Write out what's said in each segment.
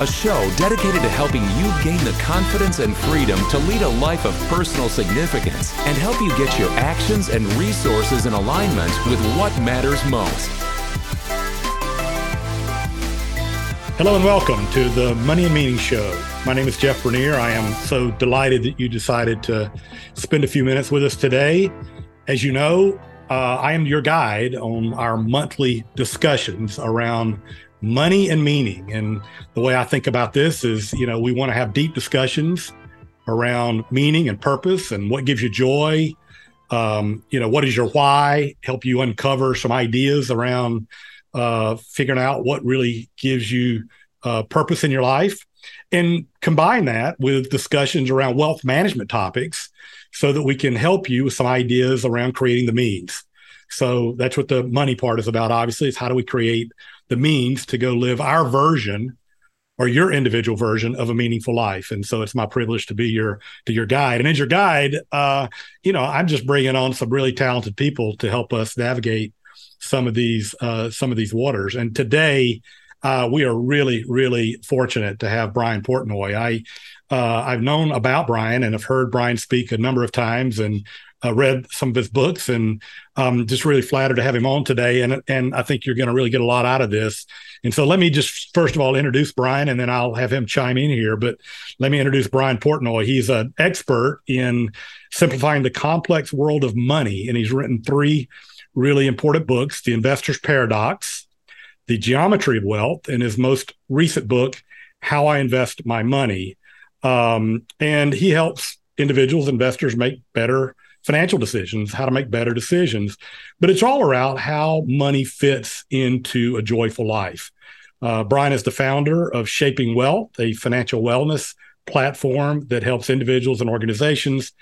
a show dedicated to helping you gain the confidence and freedom to lead a life of personal significance and help you get your actions and resources in alignment with what matters most. Hello and welcome to the Money and Meaning Show. My name is Jeff Bernier. I am so delighted that you decided to spend a few minutes with us today. As you know, uh, I am your guide on our monthly discussions around money and meaning. And the way I think about this is, you know, we want to have deep discussions around meaning and purpose and what gives you joy. Um, you know, what is your why? Help you uncover some ideas around uh, figuring out what really gives you uh, purpose in your life, and combine that with discussions around wealth management topics so that we can help you with some ideas around creating the means. So that's what the money part is about. Obviously, is how do we create the means to go live our version or your individual version of a meaningful life. And so it's my privilege to be your to your guide. And as your guide, uh, you know, I'm just bringing on some really talented people to help us navigate some of these uh, some of these waters. And today, uh, we are really really fortunate to have Brian Portnoy. I uh, I've known about Brian and have heard Brian speak a number of times and uh, read some of his books and um, just really flattered to have him on today. And and I think you're going to really get a lot out of this. And so let me just first of all introduce Brian, and then I'll have him chime in here. But let me introduce Brian Portnoy. He's an expert in simplifying the complex world of money, and he's written three really important books: The Investor's Paradox, The Geometry of Wealth, and his most recent book, How I Invest My Money. Um, and he helps individuals, investors make better financial decisions, how to make better decisions. But it's all around how money fits into a joyful life. Uh, Brian is the founder of Shaping Wealth, a financial wellness platform that helps individuals and organizations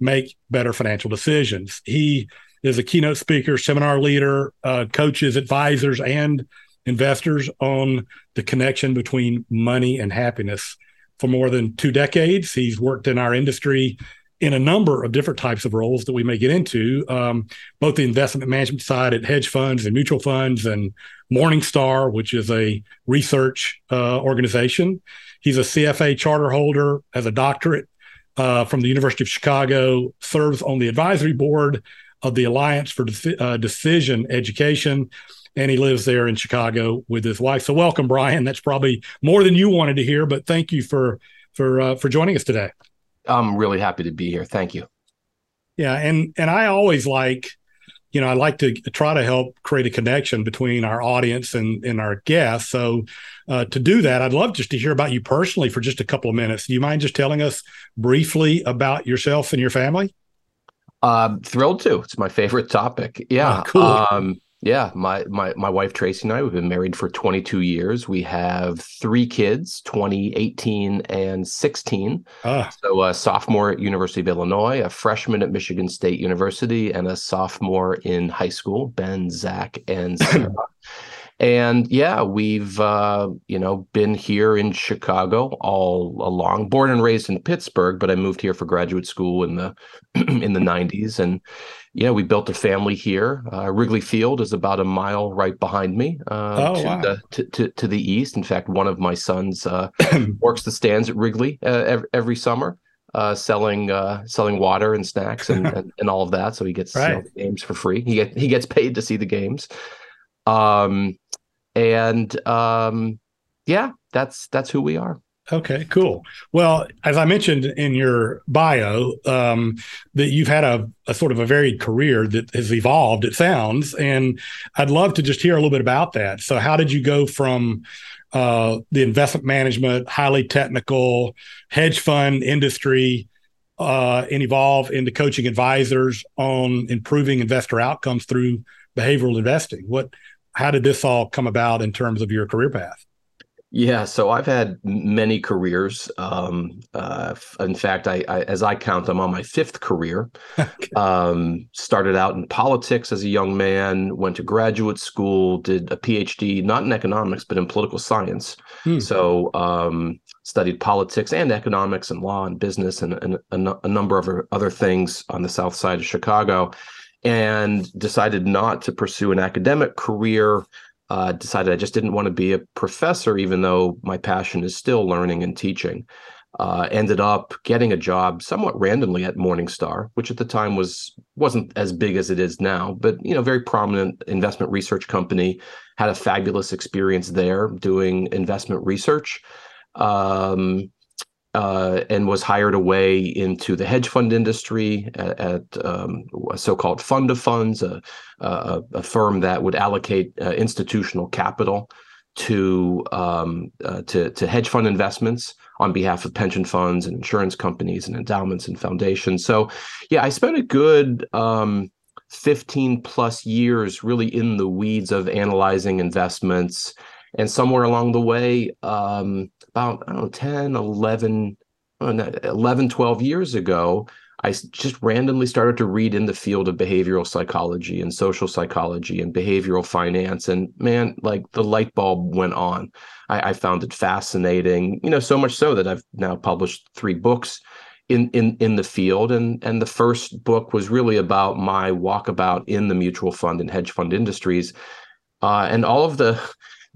make better financial decisions. He is a keynote speaker, seminar leader, uh, coaches, advisors, and investors on the connection between money and happiness. For more than two decades, he's worked in our industry in a number of different types of roles that we may get into, um, both the investment management side at hedge funds and mutual funds and Morningstar, which is a research uh, organization. He's a CFA charter holder, has a doctorate uh, from the University of Chicago, serves on the advisory board of the Alliance for De- uh, Decision Education, and he lives there in Chicago with his wife. So, welcome, Brian. That's probably more than you wanted to hear, but thank you for for uh, for joining us today. I'm really happy to be here. Thank you. Yeah, and and I always like, you know, I like to try to help create a connection between our audience and and our guests. So uh, to do that, I'd love just to hear about you personally for just a couple of minutes. Do you mind just telling us briefly about yourself and your family? Uh, thrilled to. It's my favorite topic. Yeah. Oh, cool. Um, yeah, my my my wife Tracy and I we've been married for 22 years. We have three kids, 20, 18, and 16. Ah. So a sophomore at University of Illinois, a freshman at Michigan State University, and a sophomore in high school, Ben, Zach, and Sarah. And yeah, we've uh, you know been here in Chicago all along. Born and raised in Pittsburgh, but I moved here for graduate school in the in the 90s and yeah, we built a family here. Uh, Wrigley Field is about a mile right behind me uh, oh, to, wow. the, to, to, to, the east. In fact, one of my sons uh, works the stands at Wrigley uh, every, every, summer, uh, selling uh, selling water and snacks and, and, and, all of that. So he gets right. games for free. He get, he gets paid to see the games. Um, and um, yeah, that's that's who we are. Okay, cool. Well, as I mentioned in your bio, um, that you've had a, a, sort of a varied career that has evolved, it sounds, and I'd love to just hear a little bit about that. So, how did you go from uh, the investment management, highly technical hedge fund industry, uh, and evolve into coaching advisors on improving investor outcomes through behavioral investing? What, how did this all come about in terms of your career path? Yeah, so I've had many careers. Um, uh, in fact, I, I, as I count, I'm on my fifth career. um, started out in politics as a young man, went to graduate school, did a PhD not in economics but in political science. Hmm. So um, studied politics and economics and law and business and, and a, a number of other things on the south side of Chicago, and decided not to pursue an academic career uh, decided I just didn't want to be a professor, even though my passion is still learning and teaching. Uh, ended up getting a job somewhat randomly at Morningstar, which at the time was wasn't as big as it is now, but you know, very prominent investment research company. Had a fabulous experience there doing investment research. Um, uh, and was hired away into the hedge fund industry at, at um, a so-called fund of funds, a, a, a firm that would allocate uh, institutional capital to, um, uh, to to hedge fund investments on behalf of pension funds and insurance companies and endowments and foundations. So, yeah, I spent a good um, 15 plus years really in the weeds of analyzing investments and somewhere along the way um, about I don't know 10 11 11 12 years ago I just randomly started to read in the field of behavioral psychology and social psychology and behavioral finance. And man, like the light bulb went on. I, I, found it fascinating, you know, so much so that I've now published three books in in in the field. And and the first book was really about my walkabout in the mutual fund and hedge fund industries. Uh, and all of the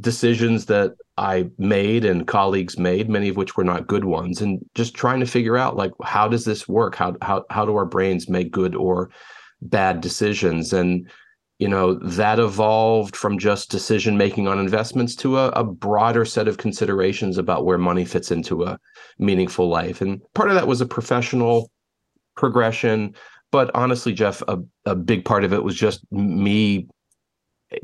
decisions that I made and colleagues made, many of which were not good ones, and just trying to figure out like how does this work? How how how do our brains make good or bad decisions? And you know that evolved from just decision making on investments to a, a broader set of considerations about where money fits into a meaningful life. And part of that was a professional progression, but honestly, Jeff, a, a big part of it was just me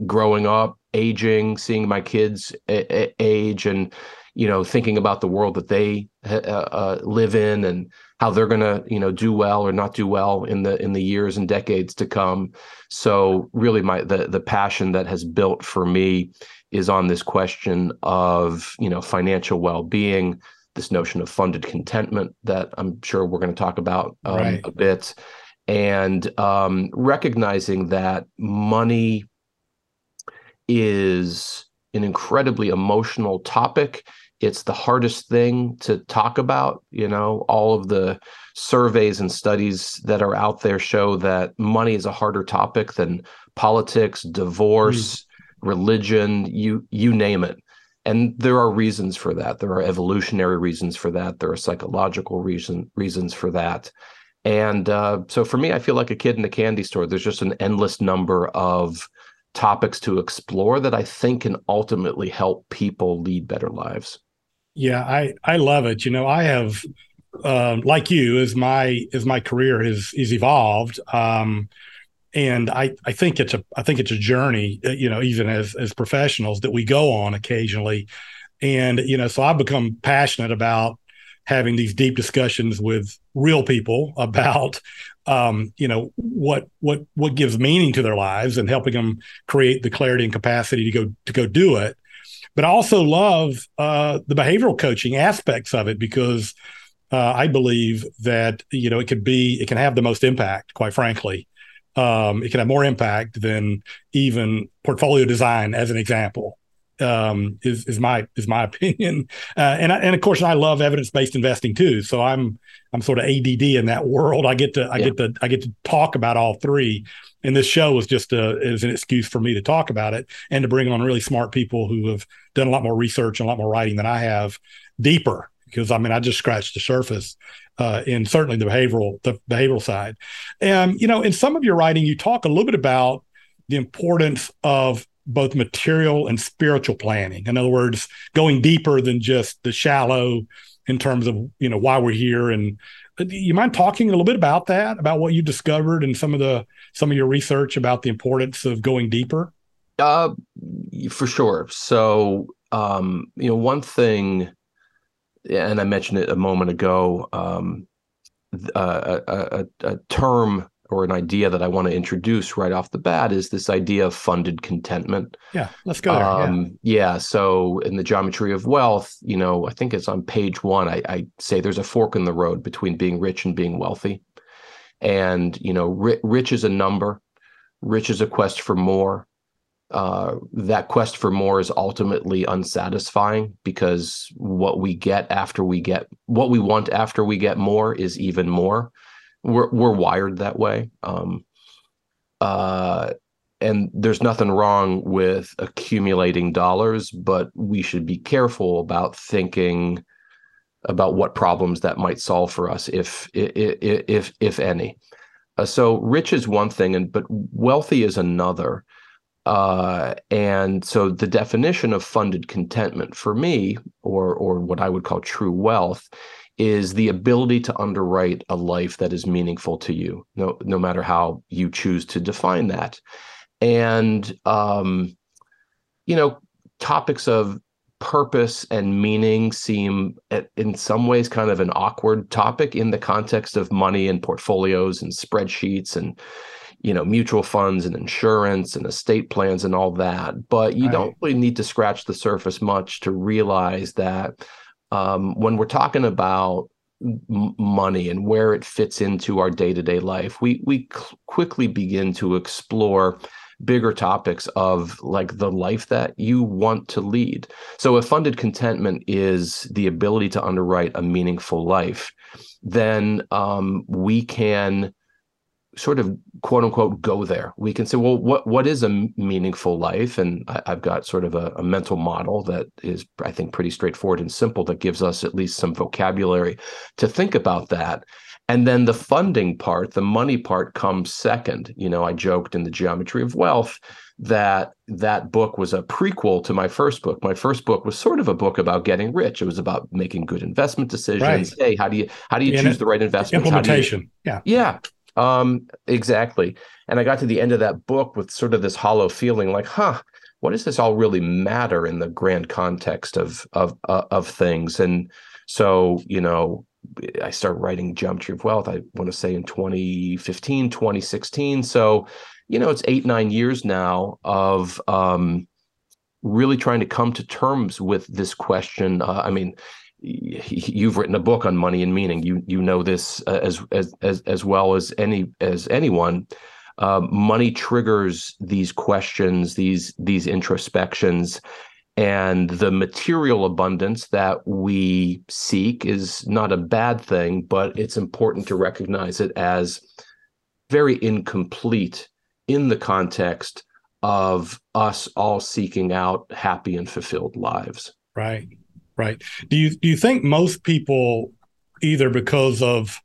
growing up, aging, seeing my kids a- age, and you know, thinking about the world that they uh, uh, live in and how they're going to you know do well or not do well in the in the years and decades to come. So really, my the the passion that has built for me is on this question of you know financial well being. This notion of funded contentment that I'm sure we're going to talk about um, right. a bit, and um, recognizing that money is an incredibly emotional topic. It's the hardest thing to talk about. You know, all of the surveys and studies that are out there show that money is a harder topic than politics, divorce, mm. religion, you you name it. And there are reasons for that. There are evolutionary reasons for that. There are psychological reason reasons for that. And uh, so for me, I feel like a kid in a candy store. There's just an endless number of topics to explore that I think can ultimately help people lead better lives. Yeah, I I love it. You know, I have um, like you as my as my career has is evolved. Um, and I, I think it's a I think it's a journey, uh, you know, even as as professionals that we go on occasionally, and you know, so I've become passionate about having these deep discussions with real people about um, you know what what what gives meaning to their lives and helping them create the clarity and capacity to go to go do it. But i also love uh, the behavioral coaching aspects of it because uh, i believe that you know it could be it can have the most impact quite frankly. Um, it can have more impact than even portfolio design as an example um, is is my is my opinion. Uh, and I, and of course, I love evidence based investing too. So I'm I'm sort of ADD in that world. I get to I yeah. get to I get to talk about all three. And this show was just a is an excuse for me to talk about it and to bring on really smart people who have done a lot more research and a lot more writing than I have, deeper. Because I mean, I just scratched the surface uh, in certainly the behavioral the behavioral side. And you know, in some of your writing, you talk a little bit about the importance of both material and spiritual planning. In other words, going deeper than just the shallow in terms of you know why we're here. And uh, you mind talking a little bit about that, about what you discovered and some of the some of your research about the importance of going deeper? Uh, for sure. So um, you know, one thing, and I mentioned it a moment ago. Um, uh, a, a, a term or an idea that I want to introduce right off the bat is this idea of funded contentment. Yeah, let's go. Um, yeah. yeah. So in the geometry of wealth, you know, I think it's on page one. I, I say there's a fork in the road between being rich and being wealthy, and you know, ri- rich is a number, rich is a quest for more. Uh, that quest for more is ultimately unsatisfying because what we get after we get what we want after we get more is even more we're we're wired that way. Um, uh, and there's nothing wrong with accumulating dollars, but we should be careful about thinking about what problems that might solve for us, if if if if any. Uh, so rich is one thing, and but wealthy is another. Uh, and so the definition of funded contentment for me, or or what I would call true wealth, is the ability to underwrite a life that is meaningful to you, no, no matter how you choose to define that. And, um, you know, topics of purpose and meaning seem in some ways kind of an awkward topic in the context of money and portfolios and spreadsheets and you know mutual funds and insurance and estate plans and all that but you right. don't really need to scratch the surface much to realize that um, when we're talking about m- money and where it fits into our day-to-day life we we cl- quickly begin to explore bigger topics of like the life that you want to lead. So if funded contentment is the ability to underwrite a meaningful life then um, we can sort of quote unquote go there. We can say well what what is a meaningful life? And I, have got sort of a, a, mental model that is i think pretty straightforward and simple that gives us at least some vocabulary to think about that. And then the funding part the money part comes second. You know i joked in the geometry of wealth that that book was a prequel to my first book. My first book was sort of a book about getting rich. It was about making good investment decisions. Right. hey how do you how do you choose the right investment implementation you, yeah. Yeah um, exactly. And I got to the end of that book with sort of this hollow feeling like, huh, what does this all really matter in the grand context of of uh, of things? And so, you know, I started writing Geometry of Wealth, I want to say in 2015, 2016. So, you know, it's eight, nine years now of um, really trying to come to terms with this question. Uh, I mean, you've written a book on money and meaning. You you know this uh, as as as as well as any as anyone. Uh, money triggers these questions, these these introspections, and the material abundance that we seek is not a bad thing, but it's important to recognize it as very incomplete in the context of us all seeking out happy and fulfilled lives. Right right? Do you do you think most people, either because of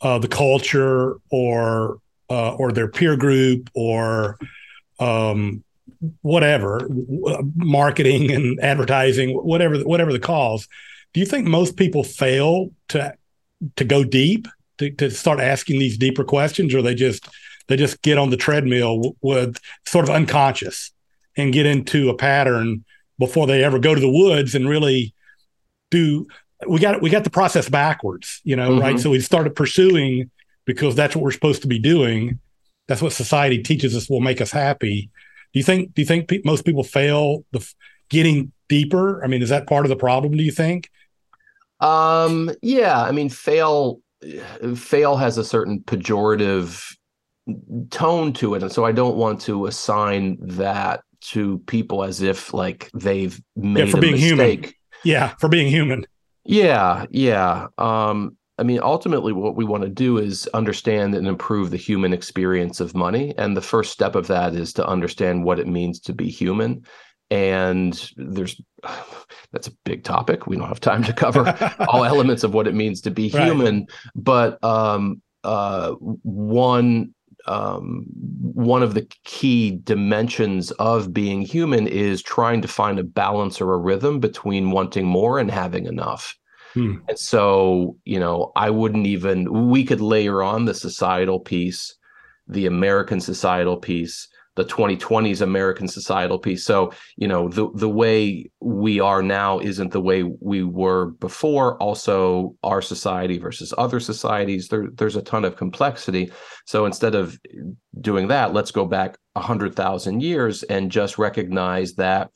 uh, the culture or uh, or their peer group or um, whatever, marketing and advertising, whatever whatever the cause, do you think most people fail to to go deep to, to start asking these deeper questions, or they just they just get on the treadmill with sort of unconscious and get into a pattern before they ever go to the woods and really do we got we got the process backwards, you know, mm-hmm. right? So we started pursuing because that's what we're supposed to be doing. That's what society teaches us will make us happy. Do you think? Do you think pe- most people fail the getting deeper? I mean, is that part of the problem? Do you think? Um. Yeah. I mean, fail. Fail has a certain pejorative tone to it, and so I don't want to assign that to people as if like they've made yeah, for a being mistake. Human. Yeah, for being human. Yeah, yeah. Um, I mean, ultimately, what we want to do is understand and improve the human experience of money. And the first step of that is to understand what it means to be human. And there's that's a big topic. We don't have time to cover all elements of what it means to be human. Right. But um, uh, one um, one of the key dimensions of being human is trying to find a balance or a rhythm between wanting more and having enough. Hmm. And so, you know, I wouldn't even, we could layer on the societal piece, the American societal piece, the 2020s American societal piece. So, you know, the the way we are now isn't the way we were before. Also, our society versus other societies, there, there's a ton of complexity. So instead of doing that, let's go back a hundred thousand years and just recognize that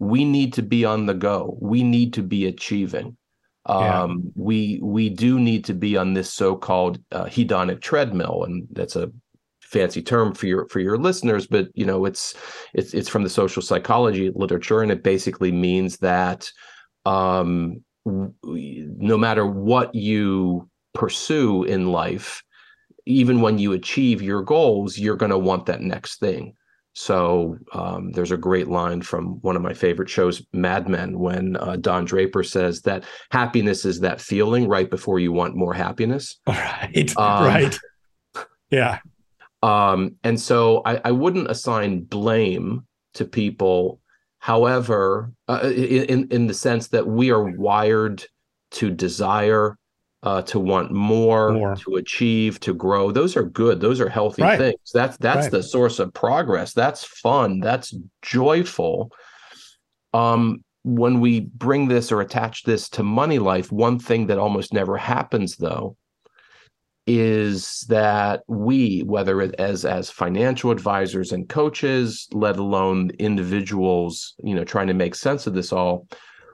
we need to be on the go. We need to be achieving. Yeah. Um, we we do need to be on this so-called uh, hedonic treadmill, and that's a fancy term for your for your listeners, but you know it's it's it's from the social psychology literature, and it basically means that um, no matter what you pursue in life, even when you achieve your goals, you're going to want that next thing. So um, there's a great line from one of my favorite shows, Mad Men, when uh, Don Draper says that happiness is that feeling right before you want more happiness. All right, Um, right. Yeah. Um, and so I, I, wouldn't assign blame to people. However, uh, in in the sense that we are wired to desire, uh, to want more, more, to achieve, to grow. Those are good. Those are healthy right. things. That's that's right. the source of progress. That's fun. That's joyful. Um, when we bring this or attach this to money life, one thing that almost never happens though is that we whether it as as financial advisors and coaches let alone individuals you know trying to make sense of this all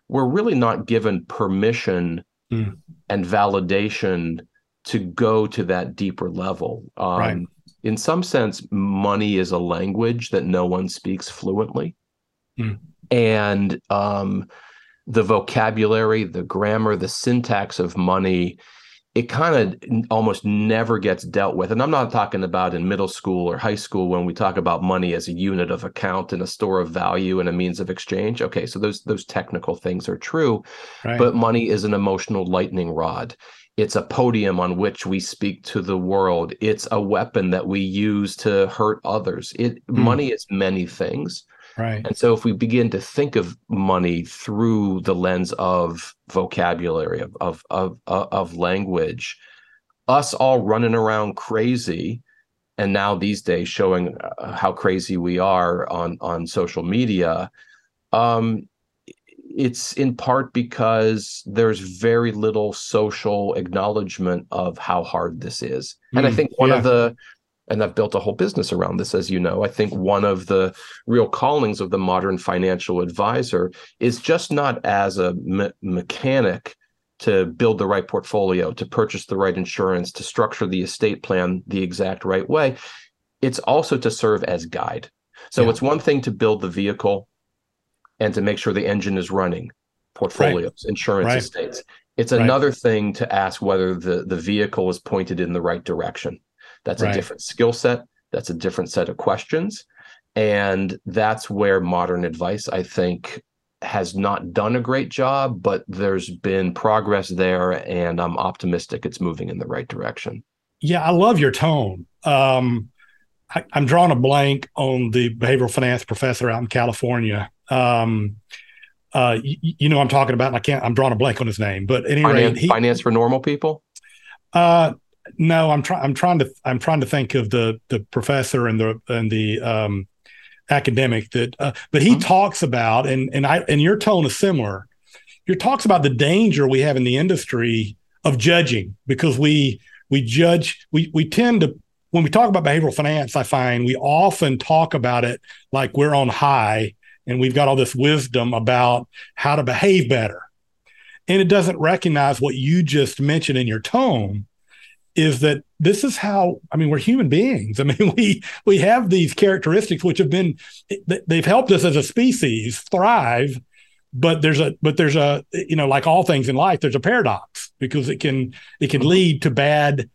we're really not given permission mm. and validation to go to that deeper level um, right. in some sense money is a language that no one speaks fluently mm. and um, the vocabulary the grammar the syntax of money it kind of almost never gets dealt with. And I'm not talking about in middle school or high school when we talk about money as a unit of account and a store of value and a means of exchange. Okay, so those those technical things are true, right. but money is an emotional lightning rod. It's a podium on which we speak to the world. It's a weapon that we use to hurt others. It mm. money is many things. Right. And so if we begin to think of money through the lens of vocabulary, of of of, of language, us all running around crazy and now these days showing uh, how crazy we are on on social media um, it's in part because there's very little social acknowledgement of how hard this is and i mm, think one yeah. of the and I've built a whole business around this, as you know. I think one of the real callings of the modern financial advisor is just not as a me- mechanic to build the right portfolio, to purchase the right insurance, to structure the estate plan the exact right way. It's also to serve as guide. So yeah. it's one thing to build the vehicle and to make sure the engine is running, portfolios, right. insurance right. estates. It's right. another thing to ask whether the, the vehicle is pointed in the right direction. That's right. a different skill set. That's a different set of questions. And that's where modern advice, I think, has not done a great job, but there's been progress there. And I'm optimistic it's moving in the right direction. Yeah, I love your tone. Um, I, am drawing a blank on the behavioral finance professor out in California. Um, uh, you, you, know I'm talking about, and I can't. I'm drawing a blank on his name, but anyway, finance, he, finance for normal people. Uh, no, I'm trying. I'm trying to. I'm trying to think of the the professor and the and the um, academic that. Uh, but he mm-hmm. talks about and and I and your tone is similar. Your talks about the danger we have in the industry of judging because we we judge. We we tend to when we talk about behavioral finance. I find we often talk about it like we're on high and we've got all this wisdom about how to behave better, and it doesn't recognize what you just mentioned in your tone is that this is how I mean we're human beings. I mean we we have these characteristics which have been they've helped us as a species thrive, but there's a but there's a you know like all things in life there's a paradox because it can it can lead to bad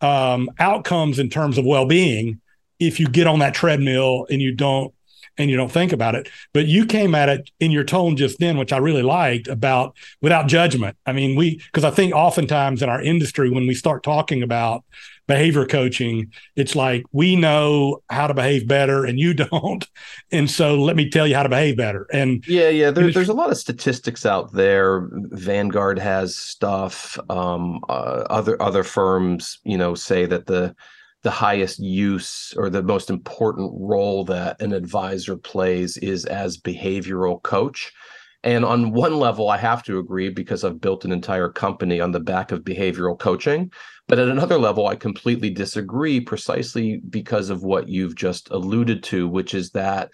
um, outcomes in terms of well-being if you get on that treadmill and you don't and you don't think about it. But you came at it in your tone just then, which I really liked about without judgment. I mean, we, because I think oftentimes in our industry, when we start talking about behavior coaching, it's like we know how to behave better and you don't. And so let me tell you how to behave better. And yeah, yeah, there, there's a lot of statistics out there. Vanguard has stuff. Um, uh, other other firms, you know, say that the the highest use or the most important role that an advisor plays is as behavioral coach and on one level, I have to agree because I've built an entire company on the back of behavioral coaching. But at another level, I completely disagree precisely because of what you've just alluded to, which is that,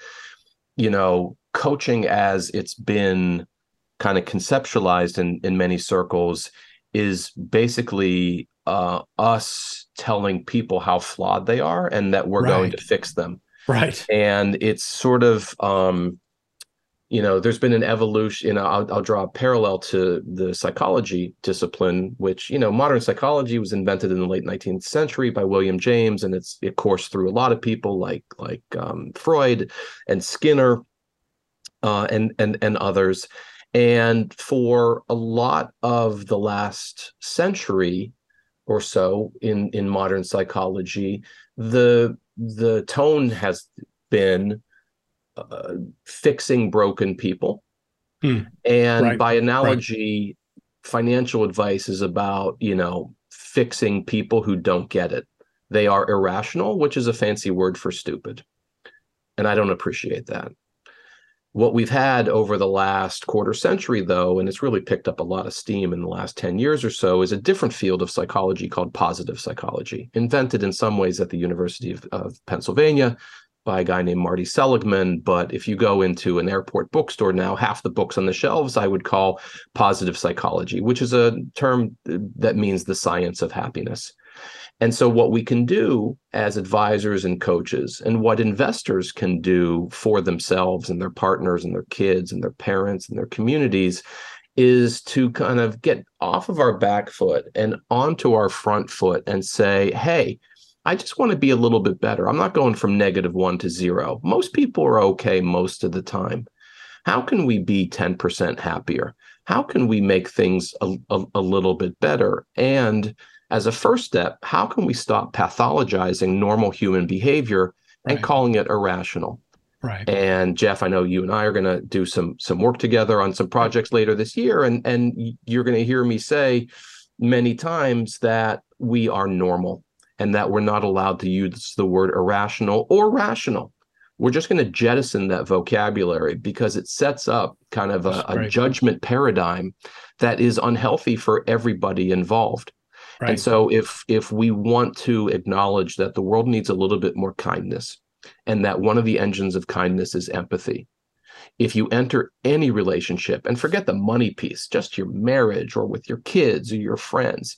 you know, coaching as it's been kind of conceptualized in, in many circles is basically uh, us telling people how flawed they are and that we're right. going to fix them. Right. And it's sort of, um, you know there's been an evolution you know I'll, I'll, draw a parallel to the psychology discipline which you know modern psychology was invented in the late 19th century by william james and it's it coursed through a lot of people like like um, freud and skinner uh, and and and others and for a lot of the last century or so in in modern psychology the the tone has been uh, fixing broken people. Hmm. And right. by analogy, right. financial advice is about, you know, fixing people who don't get it. They are irrational, which is a fancy word for stupid. And I don't appreciate that. What we've had over the last quarter century, though, and it's really picked up a lot of steam in the last 10 years or so, is a different field of psychology called positive psychology, invented in some ways at the University of, of Pennsylvania, by a guy named Marty Seligman. But if you go into an airport bookstore now, half the books on the shelves I would call positive psychology, which is a term that means the science of happiness. And so, what we can do as advisors and coaches, and what investors can do for themselves and their partners and their kids and their parents and their communities, is to kind of get off of our back foot and onto our front foot and say, hey, I just want to be a little bit better. I'm not going from negative one to zero. Most people are okay most of the time. How can we be 10% happier? How can we make things a, a, a little bit better? And as a first step, how can we stop pathologizing normal human behavior and right. calling it irrational? Right. And Jeff, I know you and I are going to do some some work together on some projects later this year, and and you're going to hear me say many times that we are normal and that we're not allowed to use the word irrational or rational. We're just going to jettison that vocabulary because it sets up kind of a, a judgment paradigm that is unhealthy for everybody involved. Right. And so if if we want to acknowledge that the world needs a little bit more kindness and that one of the engines of kindness is empathy. If you enter any relationship and forget the money piece, just your marriage or with your kids or your friends,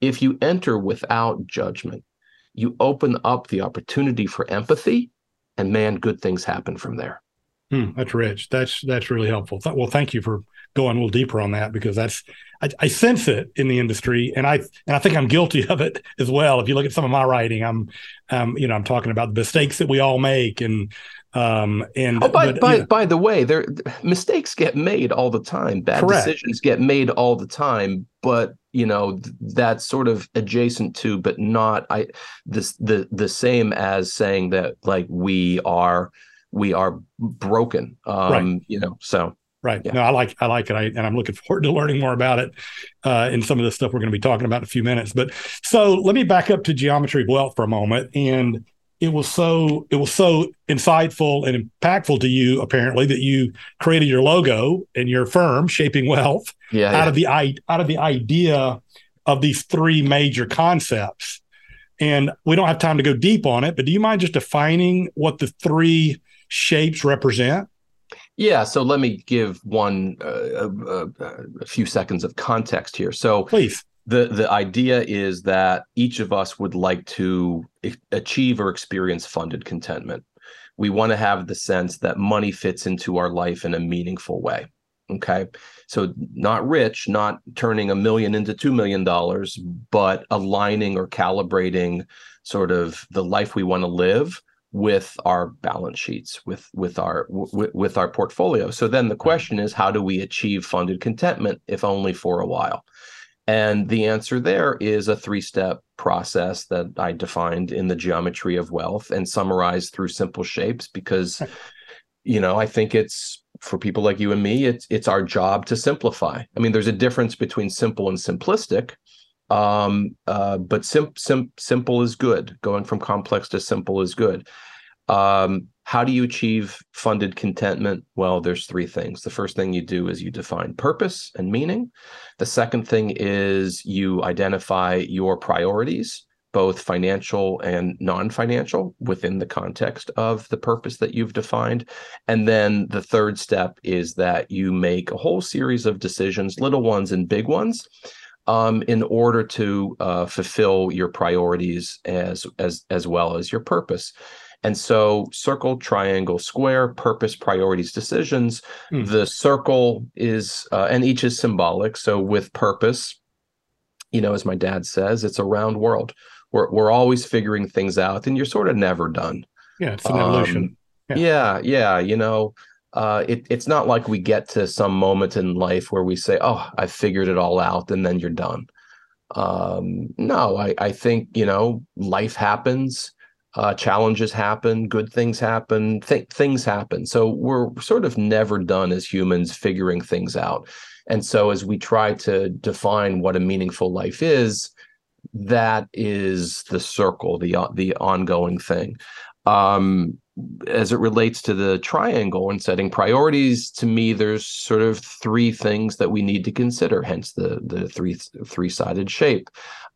if you enter without judgment, you open up the opportunity for empathy, and man, good things happen from there. Hmm, that's rich. That's that's really helpful. Well, thank you for going a little deeper on that because that's I, I, sense it in the industry, and I and I think I'm guilty of it as well. If you look at some of my writing, I'm um, you know I'm talking about the mistakes that we all make, and um, and oh, by but, by, by the way, there mistakes get made all the time. Bad correct. decisions get made all the time. But you know that's sort of adjacent to, but not I this the the same as saying that like we are we are broken. Um, right. You know, so Right. Yeah. No, I like I like it, I, and I'm looking forward to learning more about it uh, in some of the stuff we're going to be talking about in a few minutes. But so let me back up to geometry of wealth for a moment, and it was so it was so insightful and impactful to you apparently that you created your logo and your firm shaping wealth yeah, out yeah. of the out of the idea of these three major concepts and we don't have time to go deep on it but do you mind just defining what the three shapes represent yeah so let me give one uh, uh, a few seconds of context here. So please. the the idea is that each of us would like to achieve or experience funded contentment. We want to have the sense that money fits into our life in a meaningful way okay? So not rich not turning a million into 2 million dollars but aligning or calibrating sort of the life we want to live with our balance sheets with with our w- with our portfolio so then the mm-hmm. question is how do we achieve funded contentment if only for a while and the answer there is a three step process that I defined in the geometry of wealth and summarized through simple shapes because, you know, I think it's for people like you and me, it's it's our job to simplify. I mean, there's a difference between simple and simplistic. Um, uh, but sim- sim- simple is good. Going from complex to simple is good. Um, how do you achieve funded contentment? Well, there's three things. The first thing you do is you define purpose and meaning. The second thing is you identify your priorities, both financial and non financial, within the context of the purpose that you've defined. And then the third step is that you make a whole series of decisions, little ones and big ones. Um, in order to uh, fulfill your priorities as as as well as your purpose. And so, circle, triangle, square, purpose, priorities, decisions. Mm. The circle is, uh, and each is symbolic. So, with purpose, you know, as my dad says, it's a round world. We're, we're always figuring things out, and you're sort of never done. Yeah, it's an evolution. Um, yeah. yeah, yeah. You know, uh, it, it's not like we get to some moment in life where we say, "Oh, I figured it all out," and then you're done. Um, no, I, I think you know, life happens uh, challenges happen, good things happen, th- things happen. So we're sort of never done as humans figuring things out. And so as we try to define what a meaningful life is, that is the circle, the the ongoing thing. Um, as it relates to the triangle and setting priorities, to me, there's sort of three things that we need to consider. Hence the the three three sided shape.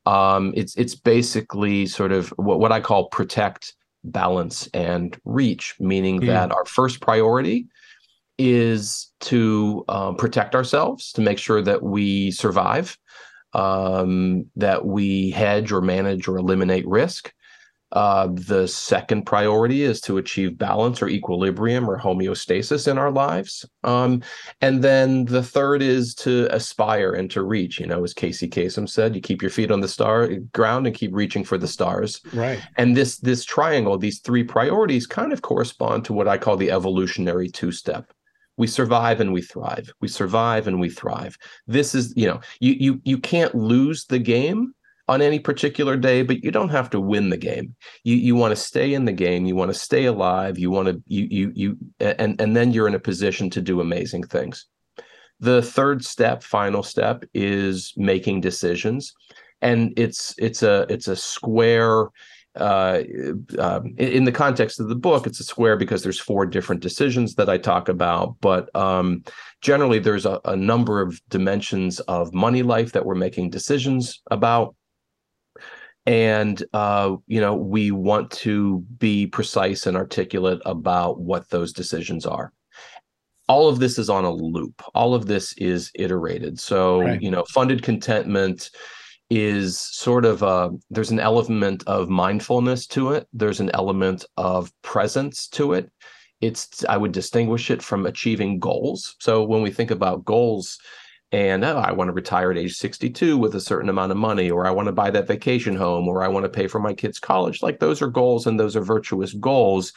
Um, it's it's basically sort of what, what I call protect, balance, and reach, meaning mm. that our first priority is to um, protect ourselves, to make sure that we survive, um, that we hedge or manage or eliminate risk. Uh, the second priority is to achieve balance or equilibrium or homeostasis in our lives. Um, and then the third is to aspire and to reach. You know, as Casey Kasem said, you keep your feet on the star ground and keep reaching for the stars. Right. And this this triangle, these three priorities, kind of correspond to what I call the evolutionary two step we survive and we thrive we survive and we thrive this is you know you you you can't lose the game on any particular day, but you don't have to win the game. You you want to stay in the game, you want to stay alive, you want to you you you and and then you're in a position to do amazing things. The third step, final step is making decisions. And it's it's a it's a square uh, um, in the context of the book, it's a square because there's four different decisions that I talk about. But um, generally, there's a, a, number of dimensions of money life that we're making decisions about and uh, you know we want to be precise and articulate about what those decisions are. All of this is on a loop. All of this is iterated. So right. you know funded contentment is sort of a there's an element of mindfulness to it. There's an element of presence to it. It's i would distinguish it from achieving goals. So when we think about goals and oh, I want to retire at age 62 with a certain amount of money, or I want to buy that vacation home, or I want to pay for my kids' college. Like those are goals and those are virtuous goals.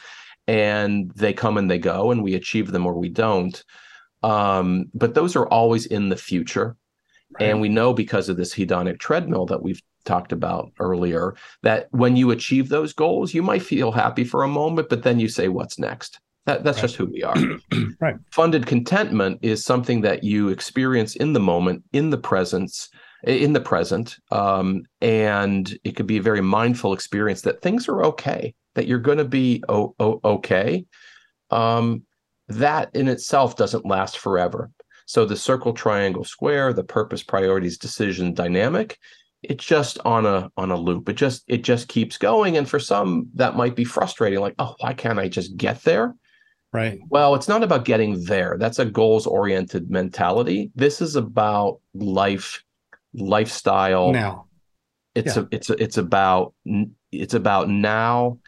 And they come and they go, and we achieve them or we don't. Um, but those are always in the future. Right. And we know because of this hedonic treadmill that we've talked about earlier that when you achieve those goals, you might feel happy for a moment, but then you say, What's next? That, that's right. just who we are. right. Funded contentment is something that you experience in the moment, in the presence, in the present, um, and it could be a very mindful experience that things are okay, that you're going to be o- o- okay. Um, that in itself doesn't last forever. So the circle, triangle, square, the purpose, priorities, decision, dynamic it's just on a on a loop it just it just keeps going and for some that might be frustrating like oh why can't i just get there Right. Well, it's not about getting there. That's a goals oriented mentality. This is about life, lifestyle. Now. It's yeah. a, it's a, it's about it's about now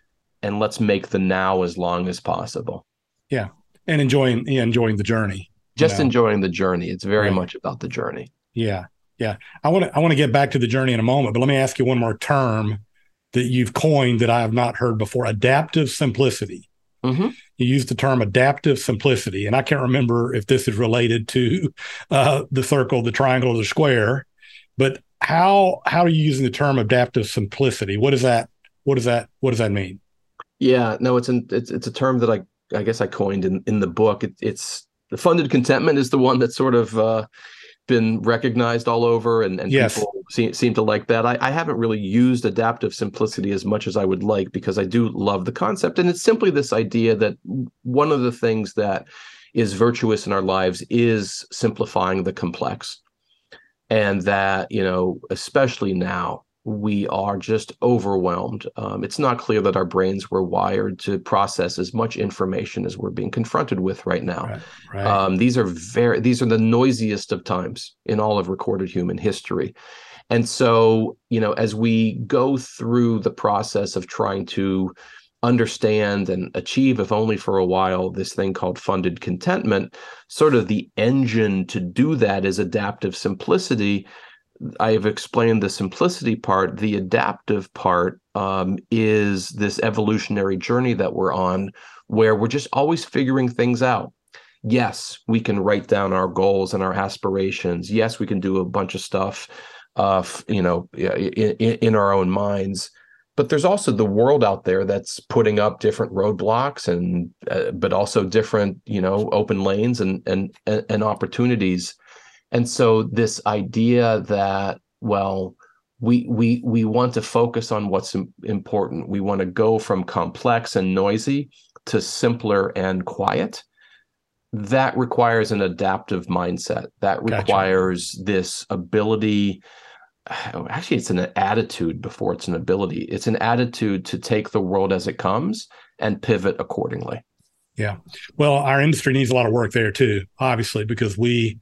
and let's make the now as long as possible. Yeah. And enjoying yeah, enjoying the journey. Just know? enjoying the journey. It's very right. much about the journey. Yeah. Yeah. I want to I want to get back to the journey in a moment, but let me ask you one more term that you've coined that I have not heard before, adaptive simplicity. Mm-hmm. You use the term adaptive simplicity, and I can't remember if this is related to uh, the circle, the triangle, or the square. But how how are you using the term adaptive simplicity? What is that? What does that? What does that mean? Yeah, no, it's an it's it's a term that I I guess I coined in in the book. It, it's the funded contentment is the one that's sort of uh, been recognized all over, and and yes. people seem, seem to like that. I, I haven't really used adaptive simplicity as much as I would like because I do love the concept. And it's simply this idea that one of the things that is virtuous in our lives is simplifying the complex. And that, you know, especially now, we are just overwhelmed. Um, it's not clear that our brains were wired to process as much information as we're being confronted with right now. Right, right. Um, these are very these are the noisiest of times in all of recorded human history. And so, you know, as we go through the process of trying to understand and achieve, if only for a while, this thing called funded contentment, sort of the engine to do that is adaptive simplicity I have explained the simplicity part. The adaptive part um, is this evolutionary journey that we're on, where we're just always figuring things out. Yes, we can write down our goals and our aspirations. Yes, we can do a bunch of stuff, uh, you know, in, in our own minds. But there's also the world out there that's putting up different roadblocks and, uh, but also different, you know, open lanes and and and opportunities and so this idea that well we we we want to focus on what's important we want to go from complex and noisy to simpler and quiet that requires an adaptive mindset that requires gotcha. this ability actually it's an attitude before it's an ability. It's an attitude to take the world as it comes and pivot accordingly. Yeah. Well our industry needs a lot of work there too obviously because we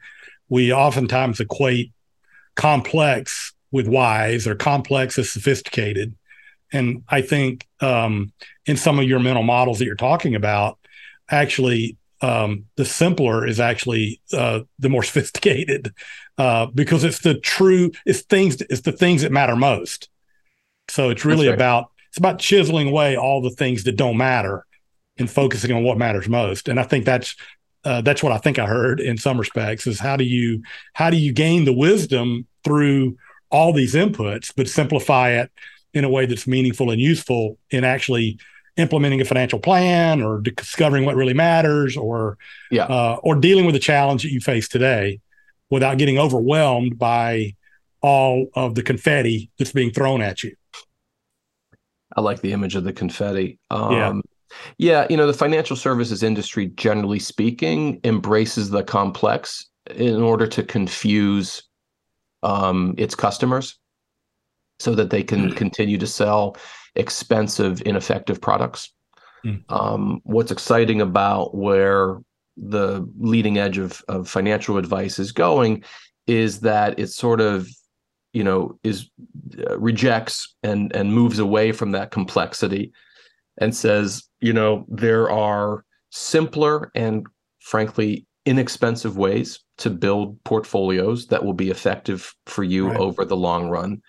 we oftentimes equate complex with wise or complex as sophisticated. And I think um, in some of your mental models that you're talking about, actually, um, the simpler is actually uh, the more sophisticated uh, because it's the true, it's things, it's the things that matter most. So it's really right. about it's about chiseling away all the things that don't matter and focusing on what matters most. And I think that's uh, that's what I think I heard in some respects is how do you how do you gain the wisdom through all these inputs, but simplify it in a way that's meaningful and useful in actually implementing a financial plan or discovering what really matters or yeah. uh, or dealing with the challenge that you face today without getting overwhelmed by all of the confetti that's being thrown at you. I like the image of the confetti. Um, yeah. Yeah, you know, the financial services industry, generally speaking, embraces the complex in order to confuse um, its customers so that they can mm. continue to sell expensive, ineffective products. Mm. Um, what's exciting about where the leading edge of, of financial advice is going is that it sort of you know is uh, rejects and and moves away from that complexity and says you know, there are simpler and frankly inexpensive ways to build portfolios that will be effective for you right. over the long run.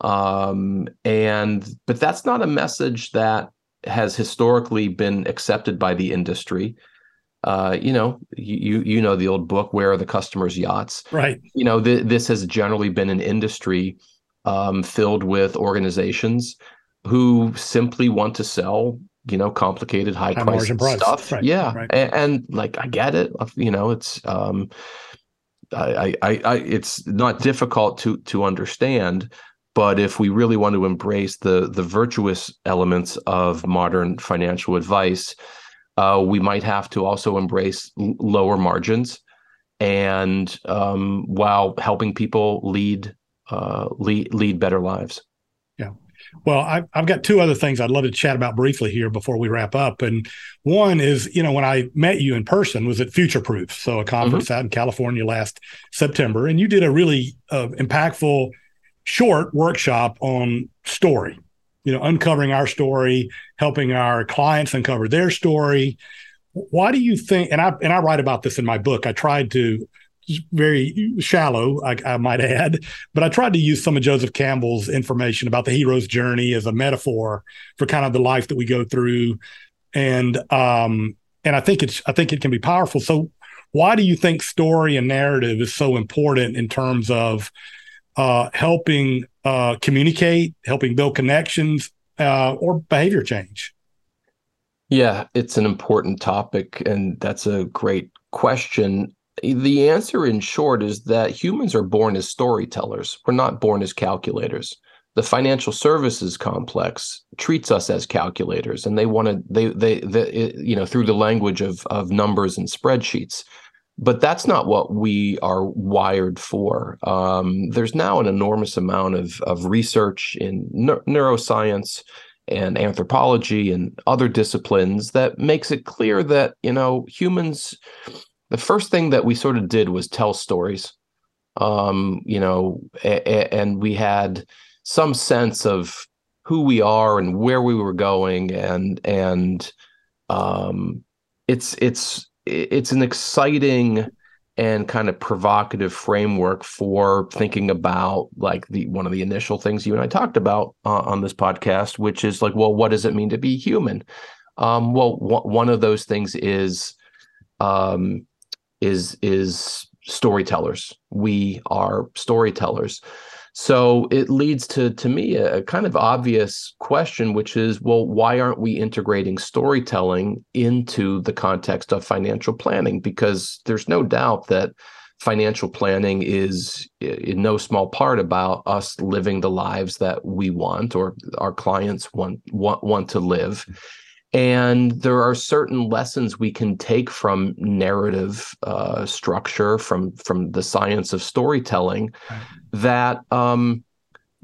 Um, and but that's not a message that has historically been accepted by the industry. Uh, you know, you you know the old book "Where Are the Customers' Yachts?" Right. You know, th- this has generally been an industry um, filled with organizations who simply want to sell you know complicated high, high price stuff right, yeah right. And, and, like i get it you know it's um I, I i it's not difficult to to understand but if we really want to embrace the the virtuous elements of modern financial advice uh, we might have to also embrace l- lower margins and um, while helping people lead uh, lead lead better lives yeah well, I've, I've got two other things I'd love to chat about briefly here before we wrap up. And one is, you know, when I met you in person was at Future Proof, so a conference mm-hmm. out in California last September, and you did a really uh, impactful short workshop on story. You know, uncovering our story, helping our clients uncover their story. Why do you think? And I and I write about this in my book. I tried to very shallow, I, I, might add. But I tried to use some of Joseph Campbell's information about the hero's journey as a metaphor for kind of the life that we go through, and um, and I think it's I think it can be powerful. So, why do you think story and narrative is so important in terms of uh, helping uh, communicate, helping build connections, uh, or behavior change? Yeah, it's an important topic, and that's a great question the answer in short is that humans are born as storytellers. We're not born as calculators. The financial services complex treats us as calculators, and they want to they, they they you know through the language of of numbers and spreadsheets. But that's not what we are wired for. Um, there's now an enormous amount of of research in ne- neuroscience and anthropology and other disciplines that makes it clear that you know humans the first thing that we sort of did was tell stories um you know a, a, and we had some sense of who we are and where we were going and and um it's it's it's an exciting and kind of provocative framework for thinking about like the one of the initial things you and I talked about uh, on this podcast which is like well what does it mean to be human um well w- one of those things is um is is storytellers. We are storytellers. So it leads to to me a, kind of obvious question, which is, well, why aren't we integrating storytelling into the context of financial planning? Because there's no doubt that financial planning is in no small part about us living the lives that we want or our clients want want, want to live and there are certain lessons we can take from narrative uh, structure from from the science of storytelling right. That um,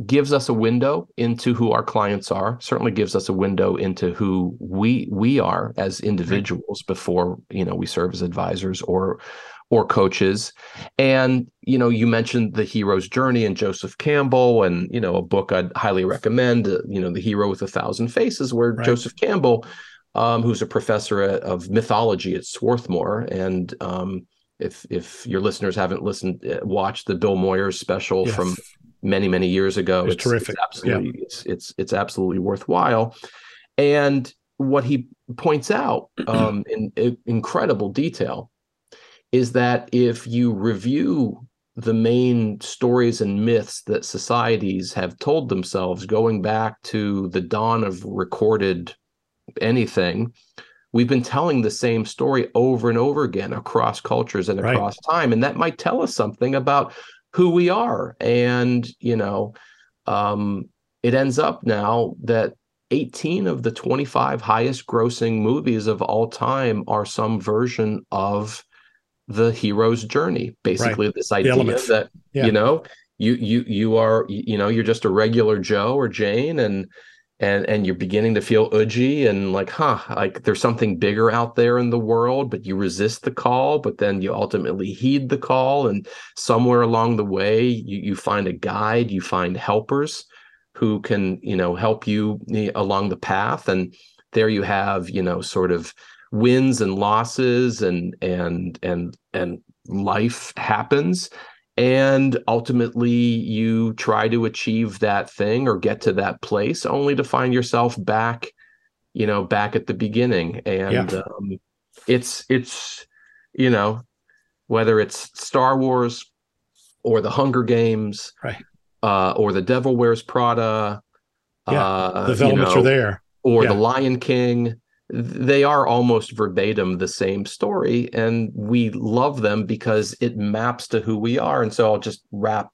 gives us a window into who our clients are certainly gives us a window into who we we are as individuals before you know we serve as advisors or or coaches and you know you mentioned the hero's journey and joseph campbell and you know a book i'd highly recommend uh, you know the hero with a thousand faces where right. joseph campbell um, who's a professor of mythology at swarthmore and um, if if your listeners haven't listened uh, watched the bill moyers special yes. from many many years ago it's, it's terrific it's absolutely yeah. it's, it's it's absolutely worthwhile and what he points out um, in, in incredible detail is that if you review the main stories and myths that societies have told themselves going back to the dawn of recorded anything we've been telling the same story over and over again across cultures and across right. time and that might tell us something about who we are and you know um, it ends up now that 18 of the 25 highest grossing movies of all time are some version of the hero's journey basically right. this idea that yeah. you know you you you are you know you're just a regular joe or jane and and and you're beginning to feel udgy and like huh like there's something bigger out there in the world but you resist the call but then you ultimately heed the call. And somewhere along the way you, you find a guide you find helpers who can you know help you eh, along the path. And there you have you know sort of wins and losses and and and and life happens and ultimately you try to achieve that thing or get to that place only to find yourself back you know back at the beginning and yeah. um, it's it's you know whether it's star wars or the hunger games right uh, or the devil wears prada yeah uh, those elements know, are there or yeah. the lion king they are almost verbatim the same story and we love them because it maps to who we are. And so i'll just wrap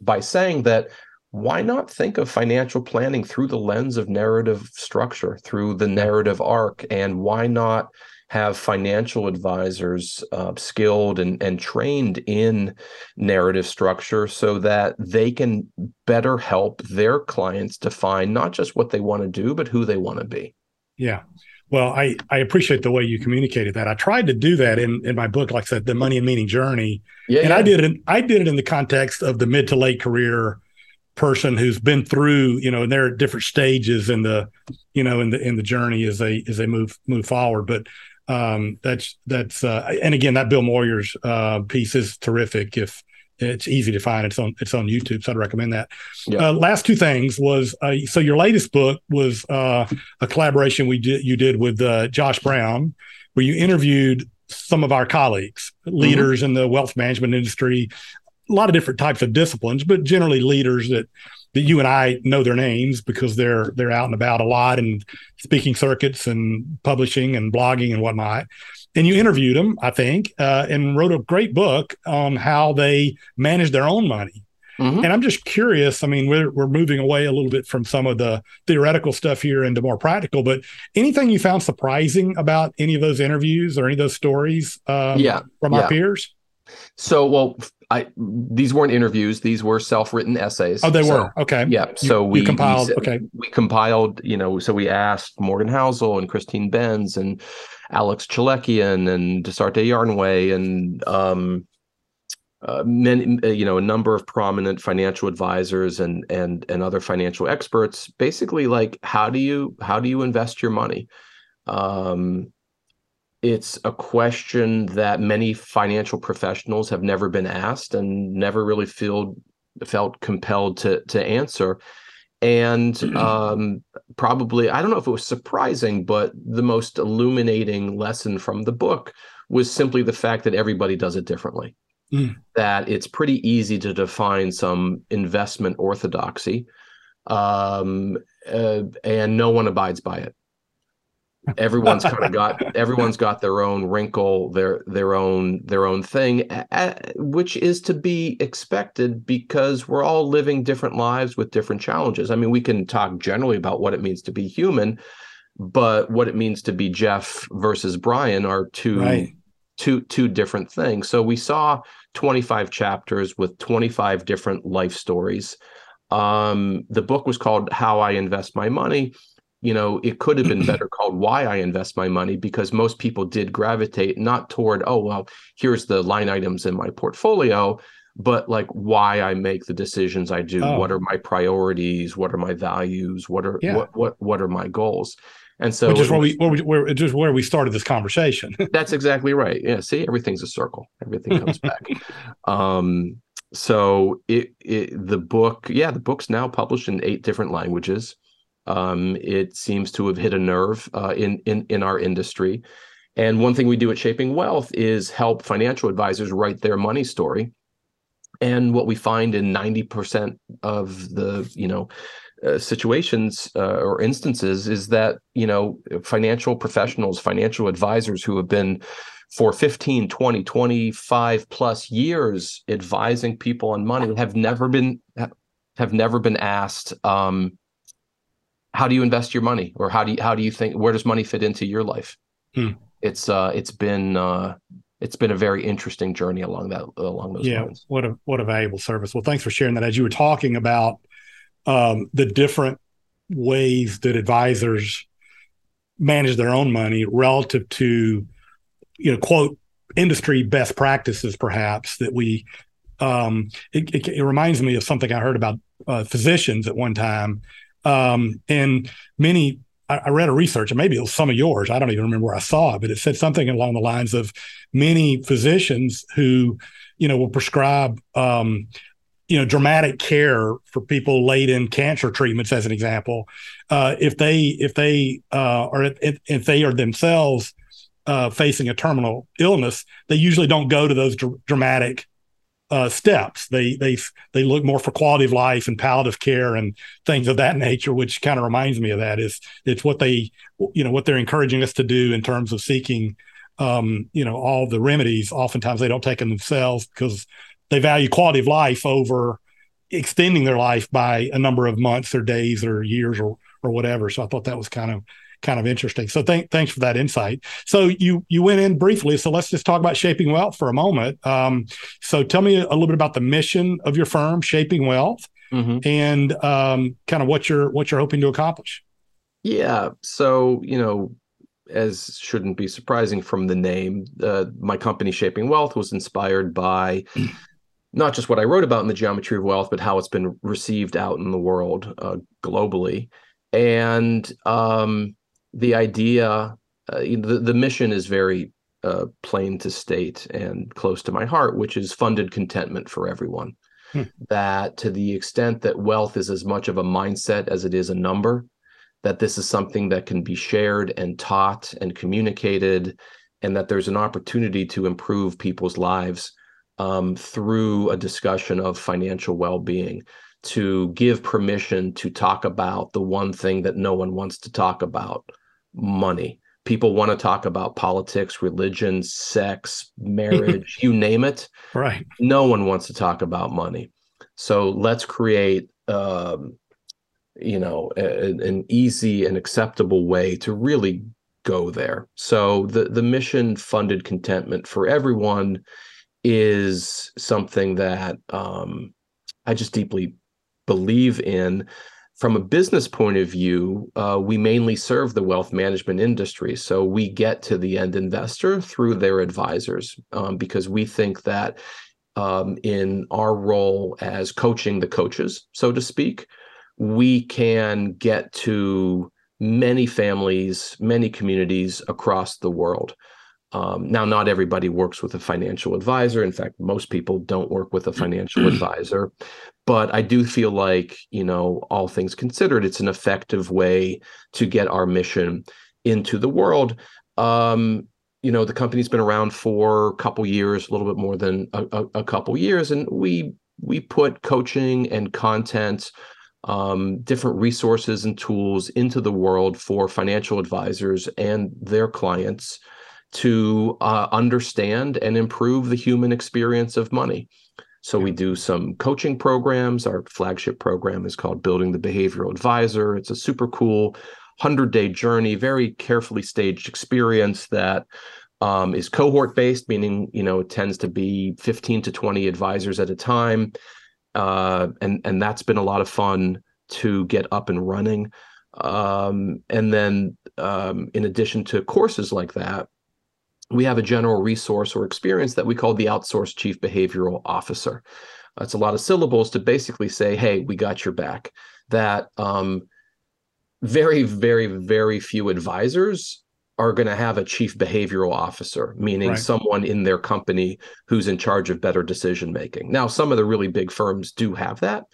by saying that why not think of financial planning through the lens of narrative structure through the narrative arc? And why not have financial advisors uh, skilled and, and trained in narrative structure so that they can better help their clients define not just what they want to do but who they want to be? Yeah well, I, I appreciate the way you communicated that. I tried to do that in, in my book, like I said, the money and meaning journey. Yeah, and yeah. I did it. In, I did it in the context of the mid to late career person who's been through, you know, and they're at different stages in the, you know, in the in the journey as they as they move move forward. But um, that's that's uh, and again, that Bill Moyers uh, piece is terrific. If it's easy to find. It's on it's on YouTube, so I'd recommend that. Yeah. Uh, last two things was uh, so your latest book was uh, a collaboration we did you did with uh, Josh Brown, where you interviewed some of our colleagues, mm-hmm. leaders mm-hmm. in the wealth management industry, a lot of different types of disciplines, but generally leaders that that you and I know their names because they're they're out and about a lot and speaking circuits and publishing and blogging and whatnot. And you interviewed them, I think, uh, and wrote a great book on how they manage their own money. Mm-hmm. And I'm just curious. I mean, we're we're moving away a little bit from some of the theoretical stuff here into more practical. But anything you found surprising about any of those interviews or any of those stories? Um, yeah, from yeah. our peers. So, well, I these weren't interviews; these were self-written essays. Oh, they so, were okay. Yeah. So we compiled. We, okay. We compiled. You know, so we asked Morgan Housel and Christine Benz and Alex Chalekian and Dasarte Yarnway and um, uh, many, uh, you know, a number of prominent financial advisors and and and other financial experts. Basically, like how do you how do you invest your money? Um, it's a question that many financial professionals have never been asked and never really feel felt compelled to to answer and um, probably i don't know if it was surprising but the most illuminating lesson from the book was simply the fact that everybody does it differently mm. that it's pretty easy to define some investment orthodoxy um, uh, and no one abides by it everyone's kind of got everyone's got their own wrinkle their their own their own thing which is to be expected because we're all living different lives with different challenges. I mean we can talk generally about what it means to be human but what it means to be jeff versus brian are two right. two two different things. So we saw 25 chapters with 25 different life stories. Um, the book was called how i invest my money you know it could have been better called why i invest my money because most people did gravitate not toward oh well here's the line items in my portfolio but like why i make the decisions i do. Oh. what are my priorities? What are my values? What are yeah. what, what what are my goals? And so which is where we where we where just where we started this conversation. That's exactly right. Yeah see everything's a circle. Everything comes back. Um so it, it the book yeah the book's now published in eight different languages um, it seems to have hit a nerve uh, in, in in our industry. And one thing we do at Shaping Wealth is help financial advisors write their money story. And what we find in 90% of the, you know, uh, situations uh, or instances is that, you know, financial professionals, financial advisors who have been for 15, 20, 25 plus years advising people on money have never been have never been asked um, how do you invest your money or how do you how do you think where does money fit into your life hmm. it's uh it's been uh it's been a very interesting journey along that along those yeah lines. what a what a valuable service well thanks for sharing that as you were talking about um the different ways that advisors manage their own money relative to you know quote industry best practices perhaps that we um it, it, it reminds me of something i heard about uh, physicians at one time um, and many, I, I read a research, and maybe it was some of yours. I don't even remember where I saw it, but it said something along the lines of many physicians who, you know, will prescribe, um, you know, dramatic care for people late in cancer treatments, as an example. Uh, if they, if they, uh, or if, if they are themselves uh, facing a terminal illness, they usually don't go to those dr- dramatic uh, steps. They they they look more for quality of life and palliative care and things of that nature, which kind of reminds me of that. Is it's what they you know what they're encouraging us to do in terms of seeking um, you know all the remedies. Oftentimes they don't take them themselves because they value quality of life over extending their life by a number of months or days or years or or whatever. So I thought that was kind of kind of interesting. So thank, thanks for that insight. So you you went in briefly. So let's just talk about Shaping Wealth for a moment. Um, so tell me a little bit about the mission of your firm, Shaping Wealth, mm-hmm. and um, kind of what you're what you're hoping to accomplish. Yeah. So you know, as shouldn't be surprising from the name, uh, my company Shaping Wealth was inspired by. not just what I wrote about in the Geometry of Wealth, but how it's been received out in the world uh, globally. And um, the idea, uh, the, the mission is very uh, plain to state and close to my heart, which is funded contentment for everyone. Hmm. That to the extent that wealth is as much of a mindset as it is a number, that this is something that can be shared and taught and communicated, and that there's an opportunity to improve people's lives um, through a discussion of financial well being. to give permission to talk about the one thing that no one wants to talk about money. People want to talk about politics religion sex marriage you name it. Right. No one wants to talk about money. So let's create um, you know a, an easy and acceptable way to really go there. So the the mission funded contentment for everyone is something that um, i just deeply believe in from a business point of view, uh, we mainly serve the wealth management industry. So we get to the end investor through their advisors um, because we think that um, in our role as coaching the coaches, so to speak, we can get to many families, many communities across the world. Um, now, not everybody works with a financial advisor. In fact, most people don't work with a financial advisor. But I do feel like, you know, all things considered, it's an effective way to get our mission into the world. Um, you know, the company's been around for a couple years, a little bit more than a, a, a couple years, and we we put coaching and content um, different resources and tools into the world for financial advisors and their clients to uh, understand and improve the human experience of money. So we do some coaching programs. Our flagship program is called Building the Behavioral Advisor. It's a super cool 100 day journey, very carefully staged experience that um, is cohort based, meaning you know it tends to be 15 to 20 advisors at a time, uh, and and that's been a lot of fun to get up and running. Um, and then um, in addition to courses like that, we have a general resource or experience that we call the outsourced chief behavioral officer. It's a lot of syllables to basically say, hey, we got your back. That um, very, very, very few advisors are going to have a chief behavioral officer, meaning right. someone in their company who's in charge of better decision making. Now, some of the really big firms do have that,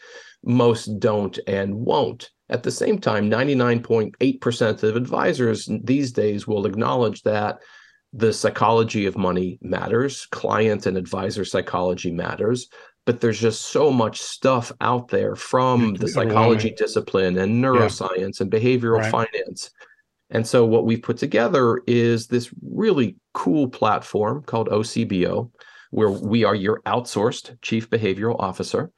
most don't and won't. At the same time, 99.8% of advisors these days will acknowledge that the psychology of money matters, client and advisor psychology matters, but there's just so much stuff out there from the psychology discipline and neuroscience yeah. and behavioral right. finance. And so what we've put together is this really cool platform called OCBO, where we are your outsourced chief behavioral officer.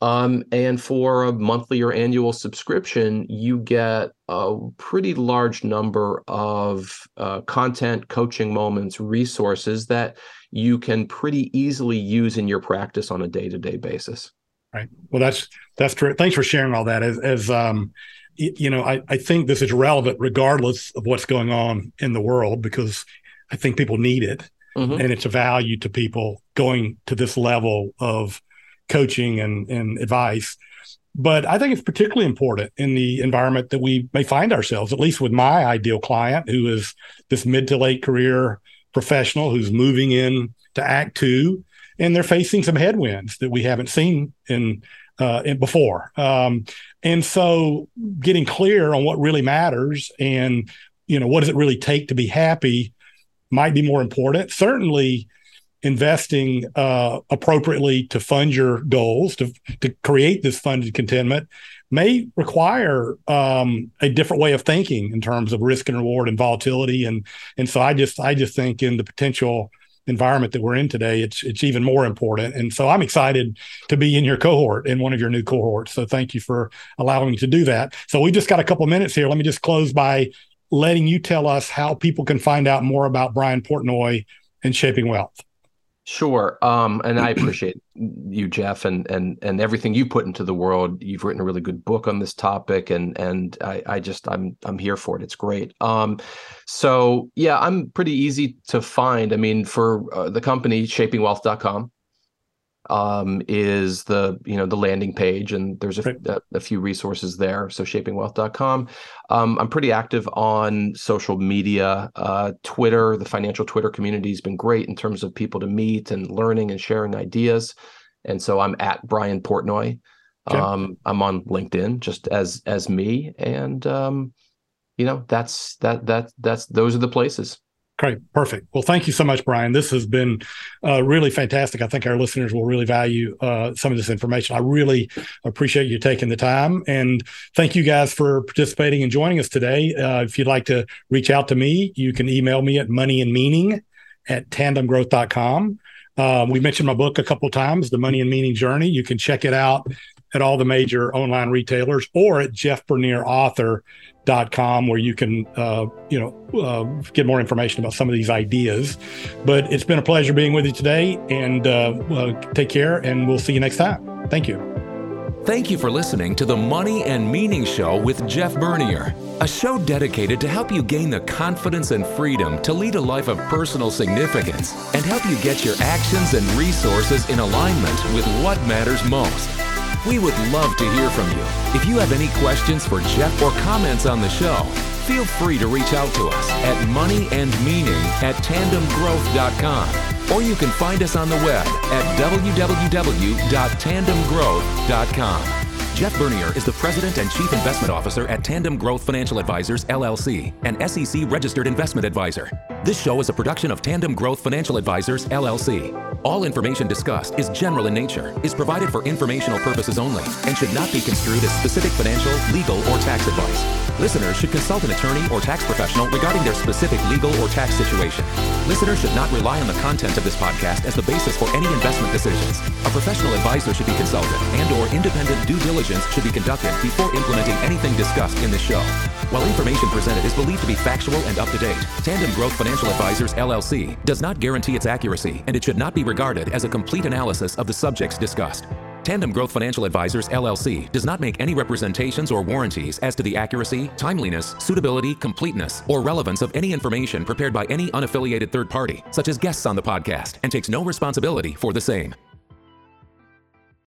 Um, and for a monthly or annual subscription, you get a pretty large number of uh, content, coaching moments, resources that you can pretty easily use in your practice on a day to day basis. Right. Well, that's that's true. Thanks for sharing all that. As, as um, you know, I, I think this is relevant regardless of what's going on in the world because I think people need it, mm-hmm. and it's a value to people going to this level of coaching and, and advice. But I think it's particularly important in the environment that we may find ourselves, at least with my ideal client, who is this mid to late career professional who's moving in to Act Two, and they're facing some headwinds that we haven't seen in, uh, in before. Um, and so, getting clear on what really matters and you know what does it really take to be happy might be more important. Certainly, investing uh, appropriately to fund your goals, to, to create this funded contentment, may require um, a different way of thinking in terms of risk and reward and volatility. And and so I just I just think in the potential environment that we're in today, it's it's even more important. And so I'm excited to be in your cohort in one of your new cohorts. So thank you for allowing me to do that. So we just got a couple minutes here. Let me just close by letting you tell us how people can find out more about Brian Portnoy and Shaping Wealth. Sure. Um, and I appreciate you, Jeff, and and and everything you put into the world. You've written a really good book on this topic, and and I, I just I'm I'm here for it. It's great. Um, so yeah, I'm pretty easy to find. I mean, for uh, the company, shapingwealth.com um, is the you know the landing page and there's a, right. a, a, few resources there so shapingwealth.com um, i'm pretty active on social media uh, twitter the financial twitter community has been great in terms of people to meet and learning and sharing ideas and so i'm at brian portnoy okay. um, i'm on linkedin just as as me and um, you know that's that that that's those are the places Great. Perfect. Well, thank you so much, Brian. This has been uh, really fantastic. I think our listeners will really value uh, some of this information. I really appreciate you taking the time. And thank you guys for participating and joining us today. Uh, if you'd like to reach out to me, you can email me at moneyandmeaning at tandemgrowth.com. Um, we mentioned my book a couple times, The Money and Meaning Journey. You can check it out at all the major online retailers or at jeffbernierauthor.com where you can, uh, you know, uh, get more information about some of these ideas. But it's been a pleasure being with you today and uh, take care and we'll see you next time. Thank you. Thank you for listening to the Money and Meaning Show with Jeff Bernier, a show dedicated to help you gain the confidence and freedom to lead a life of personal significance and help you get your actions and resources in alignment with what matters most. We would love to hear from you. If you have any questions for Jeff or comments on the show, feel free to reach out to us at moneyandmeaning at tandemgrowth.com. Or you can find us on the web at www.tandemgrowth.com. Jeff Bernier is the President and Chief Investment Officer at Tandem Growth Financial Advisors, LLC, an SEC registered investment advisor. This show is a production of Tandem Growth Financial Advisors, LLC. All information discussed is general in nature, is provided for informational purposes only, and should not be construed as specific financial, legal, or tax advice. Listeners should consult an attorney or tax professional regarding their specific legal or tax situation. Listeners should not rely on the content of this podcast as the basis for any investment decisions. A professional advisor should be consulted and or independent due diligence should be conducted before implementing anything discussed in this show. While information presented is believed to be factual and up to date, Tandem Growth Financial Advisors LLC does not guarantee its accuracy and it should not be regarded as a complete analysis of the subjects discussed. Tandem Growth Financial Advisors LLC does not make any representations or warranties as to the accuracy, timeliness, suitability, completeness, or relevance of any information prepared by any unaffiliated third party, such as guests on the podcast, and takes no responsibility for the same.